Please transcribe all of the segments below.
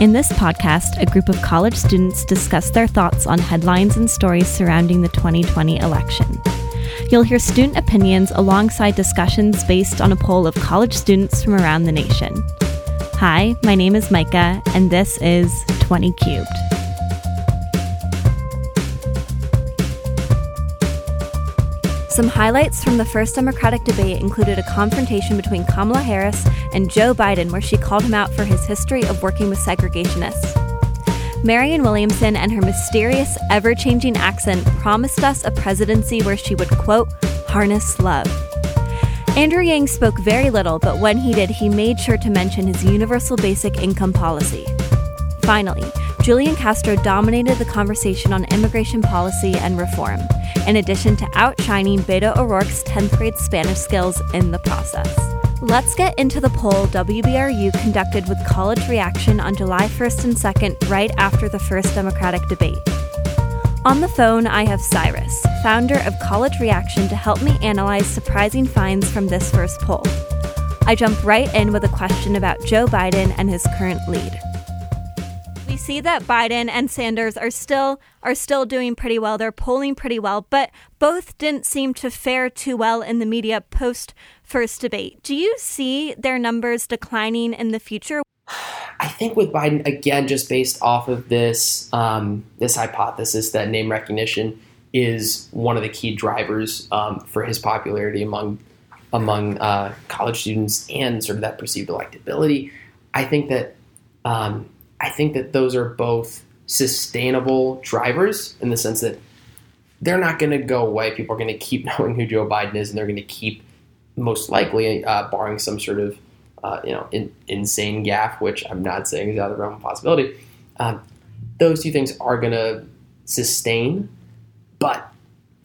In this podcast, a group of college students discuss their thoughts on headlines and stories surrounding the 2020 election. You'll hear student opinions alongside discussions based on a poll of college students from around the nation. Hi, my name is Micah, and this is 20 Cubed. Some highlights from the first Democratic debate included a confrontation between Kamala Harris and Joe Biden, where she called him out for his history of working with segregationists. Marianne Williamson and her mysterious, ever changing accent promised us a presidency where she would, quote, harness love. Andrew Yang spoke very little, but when he did, he made sure to mention his universal basic income policy. Finally, Julian Castro dominated the conversation on immigration policy and reform, in addition to outshining Beto O'Rourke's 10th grade Spanish skills in the process. Let's get into the poll WBRU conducted with college reaction on July 1st and 2nd, right after the first Democratic debate. On the phone, I have Cyrus, founder of College Reaction, to help me analyze surprising finds from this first poll. I jump right in with a question about Joe Biden and his current lead see that Biden and Sanders are still are still doing pretty well. They're polling pretty well, but both didn't seem to fare too well in the media post first debate. Do you see their numbers declining in the future? I think with Biden again, just based off of this um, this hypothesis that name recognition is one of the key drivers um, for his popularity among among uh, college students and sort of that perceived electability. I think that um, I think that those are both sustainable drivers in the sense that they're not going to go away. People are going to keep knowing who Joe Biden is, and they're going to keep, most likely, uh, barring some sort of uh, you know in, insane gaffe, which I'm not saying is out of the realm of possibility. Um, those two things are going to sustain, but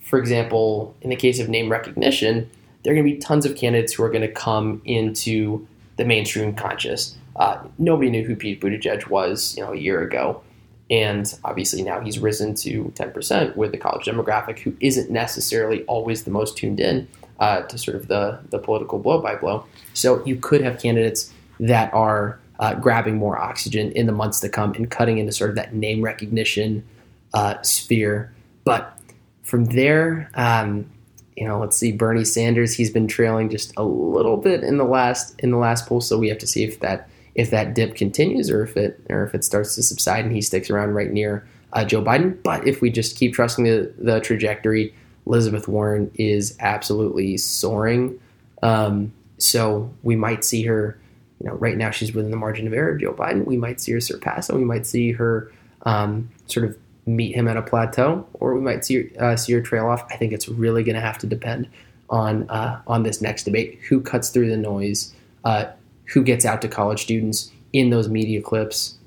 for example, in the case of name recognition, there are going to be tons of candidates who are going to come into the mainstream conscious. Uh, nobody knew who Pete Buttigieg was, you know, a year ago, and obviously now he's risen to 10% with the college demographic, who isn't necessarily always the most tuned in uh, to sort of the the political blow by blow. So you could have candidates that are uh, grabbing more oxygen in the months to come and cutting into sort of that name recognition uh, sphere, but from there. Um, you know, let's see, Bernie Sanders. He's been trailing just a little bit in the last in the last poll, so we have to see if that if that dip continues or if it or if it starts to subside and he sticks around right near uh, Joe Biden. But if we just keep trusting the, the trajectory, Elizabeth Warren is absolutely soaring. Um, so we might see her. You know, right now she's within the margin of error of Joe Biden. We might see her surpass him. We might see her um, sort of meet him at a plateau, or we might see uh, see her trail off. I think it's really going to have to depend on uh, on this next debate. Who cuts through the noise? Uh, who gets out to college students in those media clips.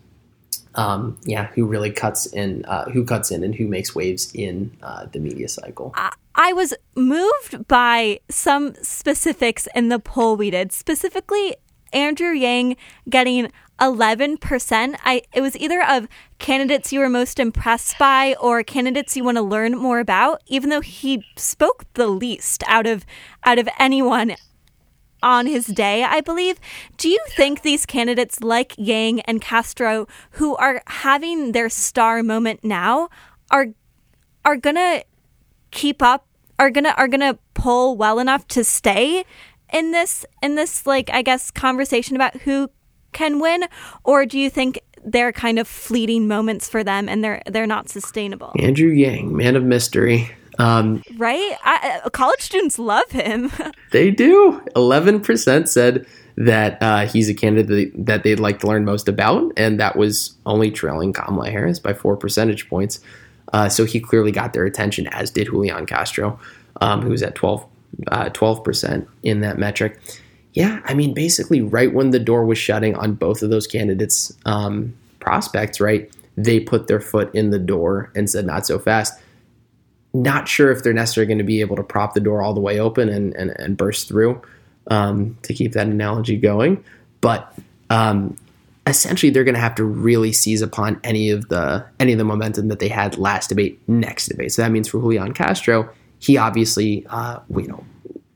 Um, yeah, who really cuts in, uh, who cuts in, and who makes waves in uh, the media cycle. I was moved by some specifics in the poll we did, specifically Andrew Yang getting 11%. I it was either of candidates you were most impressed by or candidates you want to learn more about, even though he spoke the least out of out of anyone on his day, I believe. Do you think these candidates like Yang and Castro, who are having their star moment now, are are gonna keep up? Are gonna are gonna pull well enough to stay in this in this like I guess conversation about who can win, or do you think they're kind of fleeting moments for them and they're they're not sustainable? Andrew Yang, man of mystery. Um, right? I, uh, college students love him. they do. 11% said that uh, he's a candidate that they'd like to learn most about, and that was only trailing Kamala Harris by four percentage points. Uh, so he clearly got their attention, as did Julian Castro, um, who was at 12, uh, 12% in that metric. Yeah, I mean, basically, right when the door was shutting on both of those candidates' um, prospects, right, they put their foot in the door and said, not so fast not sure if they're necessarily going to be able to prop the door all the way open and, and, and burst through um, to keep that analogy going. But um, essentially, they're going to have to really seize upon any of the any of the momentum that they had last debate, next debate. So that means for Julian Castro, he obviously uh, you know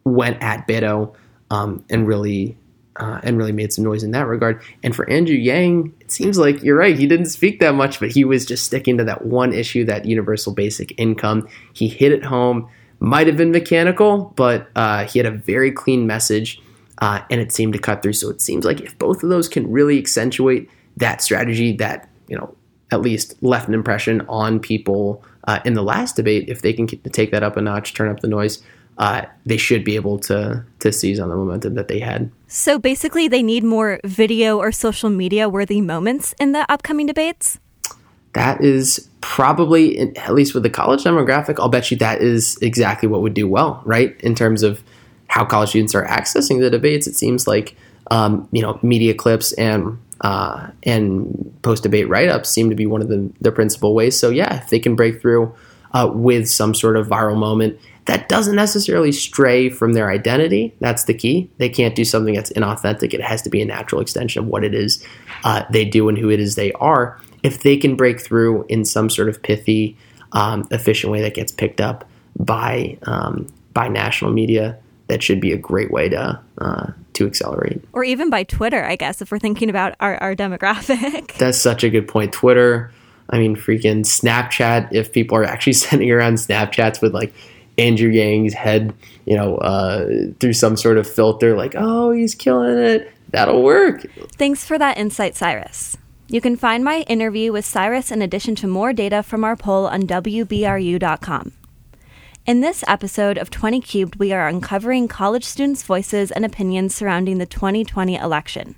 went at Beto um, and really uh, and really made some noise in that regard. And for Andrew Yang, it seems like you're right. He didn't speak that much, but he was just sticking to that one issue, that universal basic income. He hit it home. Might have been mechanical, but uh, he had a very clean message, uh, and it seemed to cut through. So it seems like if both of those can really accentuate that strategy, that you know at least left an impression on people uh, in the last debate, if they can take that up a notch, turn up the noise, uh, they should be able to to seize on the momentum that they had. So basically, they need more video or social media worthy moments in the upcoming debates. That is probably, at least with the college demographic, I'll bet you that is exactly what would do well, right? In terms of how college students are accessing the debates, it seems like um, you know media clips and uh, and post debate write ups seem to be one of the, the principal ways. So, yeah, if they can break through uh, with some sort of viral moment, that doesn't necessarily stray from their identity. That's the key. They can't do something that's inauthentic. It has to be a natural extension of what it is uh, they do and who it is they are. If they can break through in some sort of pithy, um, efficient way that gets picked up by um, by national media, that should be a great way to uh, to accelerate. Or even by Twitter, I guess, if we're thinking about our, our demographic. That's such a good point. Twitter, I mean, freaking Snapchat, if people are actually sending around Snapchats with like Andrew Yang's head, you know, uh, through some sort of filter, like, oh, he's killing it, that'll work. Thanks for that insight, Cyrus. You can find my interview with Cyrus in addition to more data from our poll on WBRU.com. In this episode of 20 Cubed, we are uncovering college students' voices and opinions surrounding the 2020 election.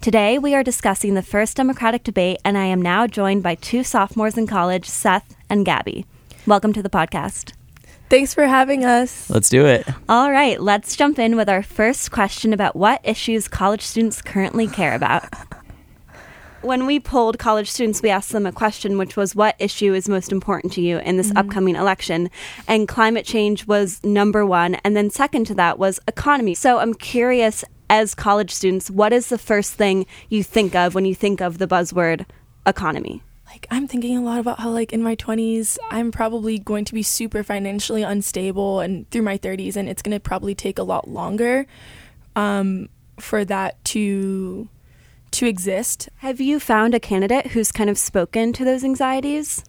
Today, we are discussing the first Democratic debate, and I am now joined by two sophomores in college, Seth and Gabby. Welcome to the podcast. Thanks for having us. Let's do it. All right, let's jump in with our first question about what issues college students currently care about. when we polled college students, we asked them a question, which was, What issue is most important to you in this mm-hmm. upcoming election? And climate change was number one. And then, second to that, was economy. So I'm curious, as college students, what is the first thing you think of when you think of the buzzword economy? Like, I'm thinking a lot about how, like, in my 20s, I'm probably going to be super financially unstable and through my 30s, and it's going to probably take a lot longer um, for that to to exist. Have you found a candidate who's kind of spoken to those anxieties?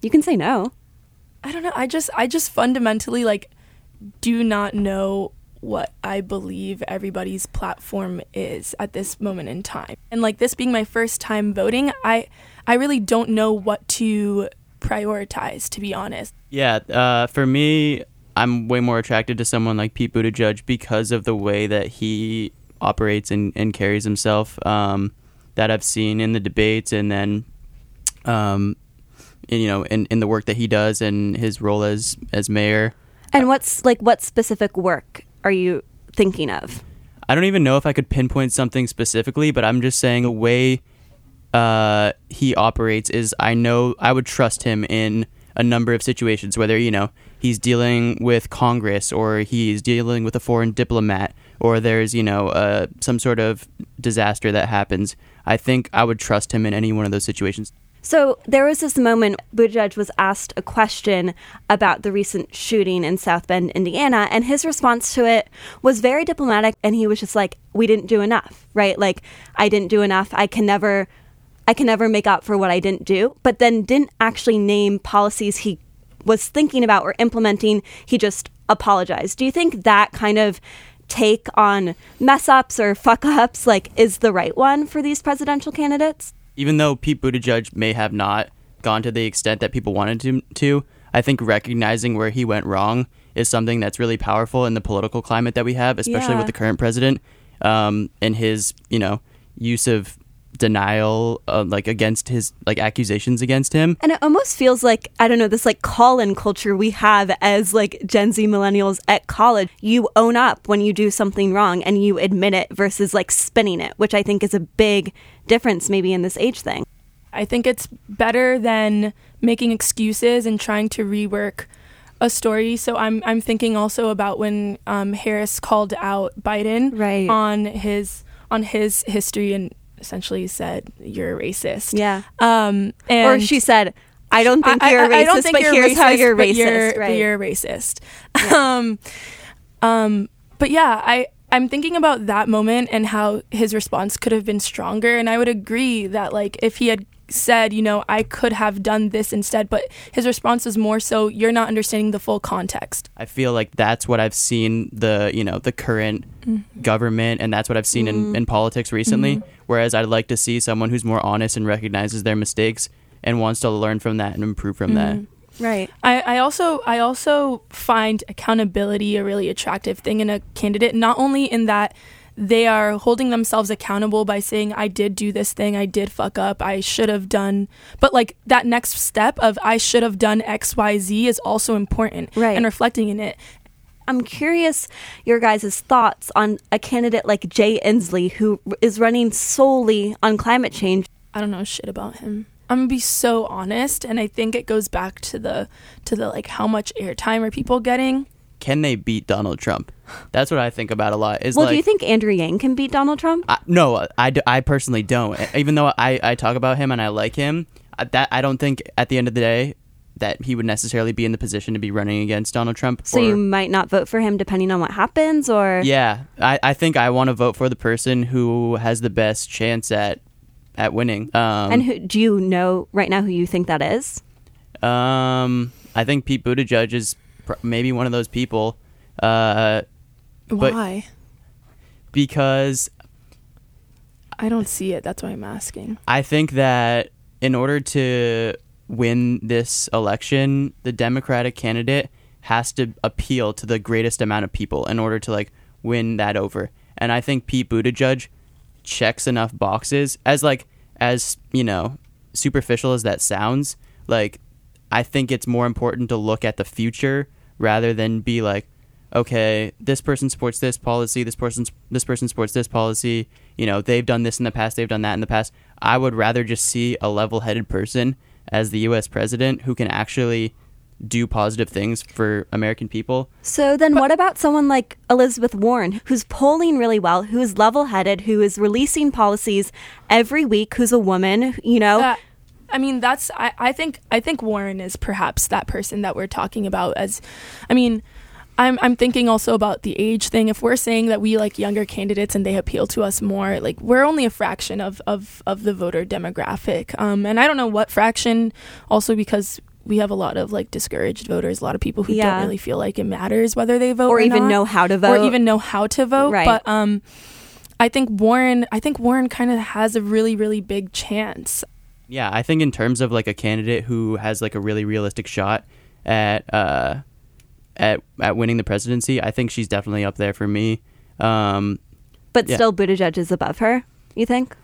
You can say no. I don't know. I just I just fundamentally like do not know what I believe everybody's platform is at this moment in time. And like this being my first time voting, I I really don't know what to prioritize to be honest. Yeah, uh, for me, I'm way more attracted to someone like Pete Buttigieg because of the way that he operates and, and carries himself um, that I've seen in the debates and then um, in, you know in, in the work that he does and his role as as mayor. And what's like what specific work are you thinking of? I don't even know if I could pinpoint something specifically, but I'm just saying the way uh, he operates is I know I would trust him in a number of situations, whether you know he's dealing with Congress or he's dealing with a foreign diplomat or there's you know uh, some sort of disaster that happens, I think I would trust him in any one of those situations. So there was this moment Buttigieg was asked a question about the recent shooting in South Bend, Indiana, and his response to it was very diplomatic and he was just like, We didn't do enough, right? Like I didn't do enough. I can never I can never make up for what I didn't do, but then didn't actually name policies he was thinking about or implementing. He just apologized. Do you think that kind of take on mess ups or fuck ups like is the right one for these presidential candidates? Even though Pete Buttigieg may have not gone to the extent that people wanted him to, I think recognizing where he went wrong is something that's really powerful in the political climate that we have, especially yeah. with the current president um, and his, you know, use of denial uh, like against his like accusations against him and it almost feels like i don't know this like call-in culture we have as like gen z millennials at college you own up when you do something wrong and you admit it versus like spinning it which i think is a big difference maybe in this age thing i think it's better than making excuses and trying to rework a story. So I'm I'm thinking also about when um, Harris called out Biden right. on his on his history and essentially said you're a racist. Yeah. Um, or she said, I don't think you're a racist, I don't think but you're here's racist, how you're racist. You're, right. you're racist. Yeah. um, um, but yeah, I I'm thinking about that moment and how his response could have been stronger. And I would agree that, like, if he had said, you know, I could have done this instead, but his response is more so, you're not understanding the full context. I feel like that's what I've seen the you know the current mm-hmm. government, and that's what I've seen in, mm-hmm. in politics recently. Mm-hmm. Whereas I'd like to see someone who's more honest and recognizes their mistakes and wants to learn from that and improve from that. Right. I, I also I also find accountability a really attractive thing in a candidate, not only in that they are holding themselves accountable by saying I did do this thing, I did fuck up, I should have done but like that next step of I should have done XYZ is also important Right. and reflecting in it. I'm curious your guys' thoughts on a candidate like Jay Inslee, who is running solely on climate change. I don't know shit about him. I'm gonna be so honest, and I think it goes back to the to the like how much airtime are people getting? Can they beat Donald Trump? That's what I think about a lot. Is Well, like, do you think Andrew Yang can beat Donald Trump? I, no, I, I personally don't. Even though I, I talk about him and I like him, I- that I don't think at the end of the day that he would necessarily be in the position to be running against Donald Trump. So or- you might not vote for him depending on what happens, or yeah, I, I think I want to vote for the person who has the best chance at at winning. Um, and who do you know right now who you think that is? um, I think Pete Buttigieg is maybe one of those people. Uh, Why? because I don't see it. That's why I'm asking. I think that in order to win this election, the Democratic candidate has to appeal to the greatest amount of people in order to like win that over. And I think Pete Buttigieg checks enough boxes as like as, you know, superficial as that sounds, like I think it's more important to look at the future rather than be like okay, this person supports this policy, this person this person supports this policy. You know, they've done this in the past, they've done that in the past. I would rather just see a level-headed person as the U.S. president who can actually do positive things for American people. So then, what about someone like Elizabeth Warren, who's polling really well, who's level-headed, who is releasing policies every week, who's a woman, you know? Uh, I mean, that's I, I think I think Warren is perhaps that person that we're talking about as I mean, I'm I'm thinking also about the age thing. If we're saying that we like younger candidates and they appeal to us more, like we're only a fraction of of, of the voter demographic. Um and I don't know what fraction also because we have a lot of like discouraged voters, a lot of people who Yeah. don't really feel like it matters whether they vote or or, even not know how to vote. or even know how to vote. Right. But um, I think Warren, I think Warren kind of has a really, really big chance. Yeah, I think in terms of like a candidate who has like a really realistic shot at uh at at winning the presidency, I think she's definitely up there for me. Um but yeah. still, Buttigieg is above her. You think?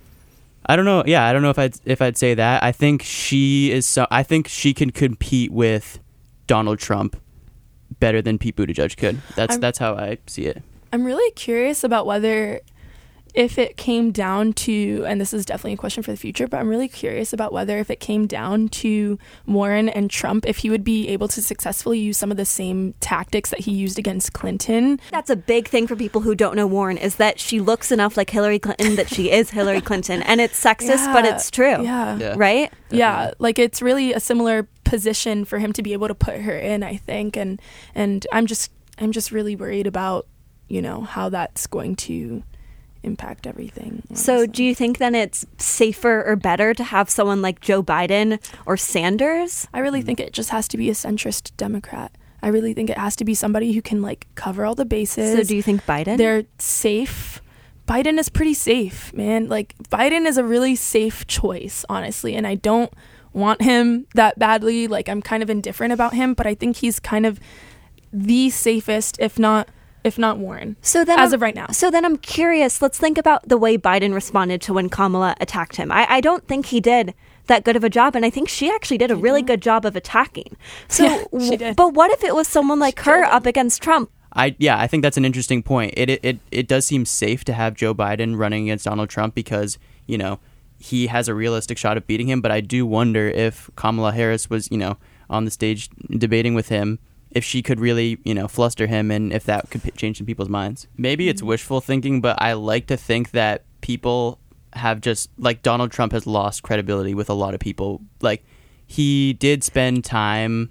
I don't know. Yeah, I don't know if I'd if I'd say that. I think she is. So, I think she can compete with Donald Trump better than Pete Buttigieg could. That's I'm- that's how I see it. I'm really curious about whether, if it came down to, and this is definitely a question for the future, but I'm really curious about whether if it came down to Warren and Trump, if he would be able to successfully use some of the same tactics that he used against Clinton. That's a big thing for people who don't know Warren is that she looks enough like Hillary Clinton that she is Hillary Clinton, and it's sexist, but it's true. Yeah. Yeah. Right? yeah like it's really a similar position for him to be able to put her in i think and and i'm just i'm just really worried about you know how that's going to impact everything So, do you think then it's safer or better to have someone like Joe Biden or Sanders? i really think it just has to be a centrist democrat. I really think it has to be somebody who can like cover all the bases. So, do you think Biden? they're safe. Biden is pretty safe man. Like biden is a really safe choice honestly and i don't want him that badly. Like i'm kind of indifferent about him but i think he's kind of the safest if not if not warren So then, as I'm- of right now So then, I'm curious. Let's think about the way Biden responded to when Kamala attacked him. I, I don't think he did that good of a job, and I think she actually did a really good job of attacking. So, Yeah, she w- did. but what if it was someone like her up against Trump? I yeah, I think that's an interesting point. It, it it it does seem safe to have Joe Biden running against Donald Trump because you know he has a realistic shot of beating him. But I do wonder if Kamala Harris was you know on the stage debating with him, if she could really you know fluster him, and if that could p- change some people's minds. Maybe it's mm-hmm. wishful thinking, but I like to think that people have just like Donald Trump has lost credibility with a lot of people. Like he did spend time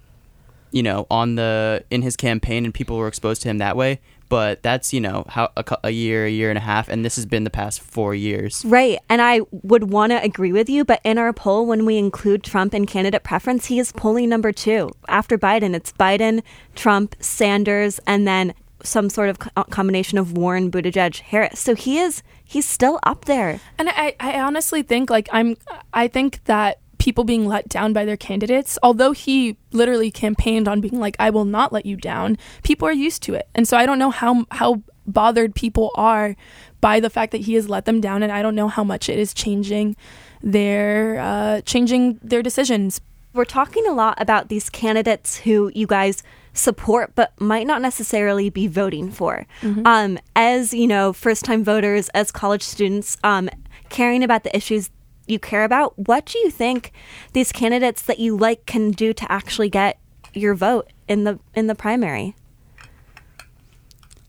you know, on the in his campaign and people were exposed to him that way. But that's you know how a, a year, a year and a half, and this has been the past four years. Right. And I would want to agree with you, but in our poll, when we include Trump in candidate preference, he is polling number two. After Biden, it's Biden, Trump, Sanders, and then some sort of co- combination of Warren, Buttigieg, Harris. So he is, he's still up there. And I, I honestly think like I'm I think that people being let down by their candidates, although he literally campaigned on being like, I will not let you down, people are used to it. And so I don't know how how bothered people are by the fact that he has let them down and I don't know how much it is changing their uh, changing their decisions. We're talking a lot about these candidates who you guys support but might not necessarily be voting for. Um, as you know, first time voters, as college students, um, caring about the issues you care about, what do you think these candidates that you like can do to actually get your vote in the in the primary?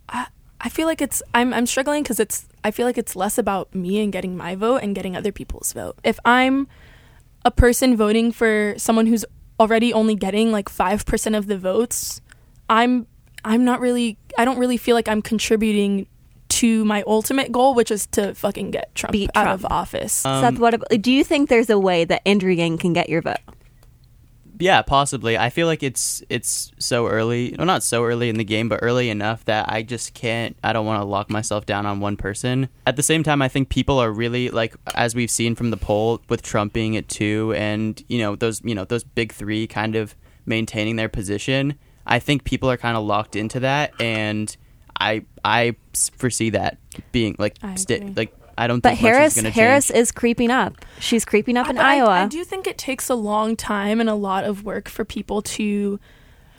I I feel like it's I'm I'm struggling because it's I feel like it's less about me and getting my vote and getting other people's vote. If I'm a person voting for someone who's already only getting like 5% of the votes, I'm I'm not really I don't really feel like I'm contributing to my ultimate goal, which is to fucking get Trump Beat out Trump. of office. Um, Seth, what ab- do you think there's a way that Andrew Yang can get your vote? Yeah, possibly. I feel like it's it's so early. Well, not so early in the game, but early enough that I just can't. I don't want to lock myself down on one person. At the same time, I think people are really like, as we've seen from the poll, with Trump being at two, and you know those you know those big three kind of maintaining their position. I think people are kind of locked into that, and I I s- foresee that being like I sti- like I don't But think much Harris is Harris change. is creeping up. She's creeping up in But I- Iowa. I, do think it takes a long time and a lot of work for people to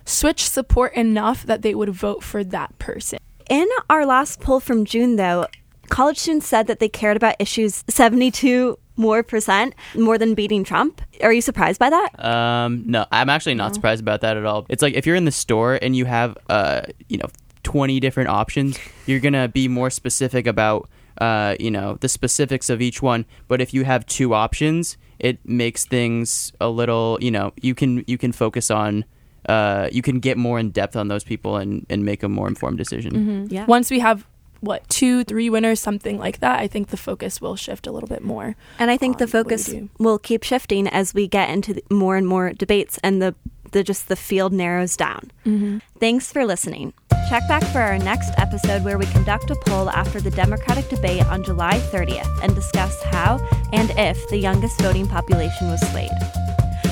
switch support enough that they would vote for that person. In our last poll from June, though, college students said that they cared about issues 72 more percent more than beating Trump. Are you surprised by that? Um, no, I'm actually not surprised about that at all. It's like if you're in the store and you have, uh, you know, 20 different options, you're gonna be more specific about, uh, you know, the specifics of each one. But if you have two options, it makes things a little, you know, you can you can focus on, uh, you can get more in depth on those people and and make a more informed decision. Yeah. Once we have what two, three winners, something like that, I think the focus will shift a little bit more. And I think the on what we focus will keep shifting as we get into the more and more debates and the, the just the field narrows down. Mm-hmm. Thanks for listening. Check back for our next episode where we conduct a poll after the Democratic debate on July 30th and discuss how and if the youngest voting population was swayed.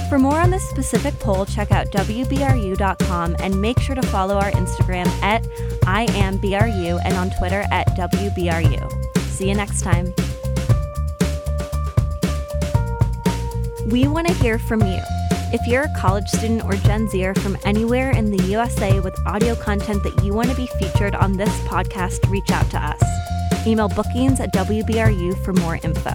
For more on this specific poll, check out WBRU.com and make sure to follow our Instagram at IamBRU and on Twitter at WBRU. See you next time. We want to hear from you. If you're a college student or Gen Zer from anywhere in the USA with audio content that you want to be featured on this podcast, reach out to us. Email bookings at WBRU for more info.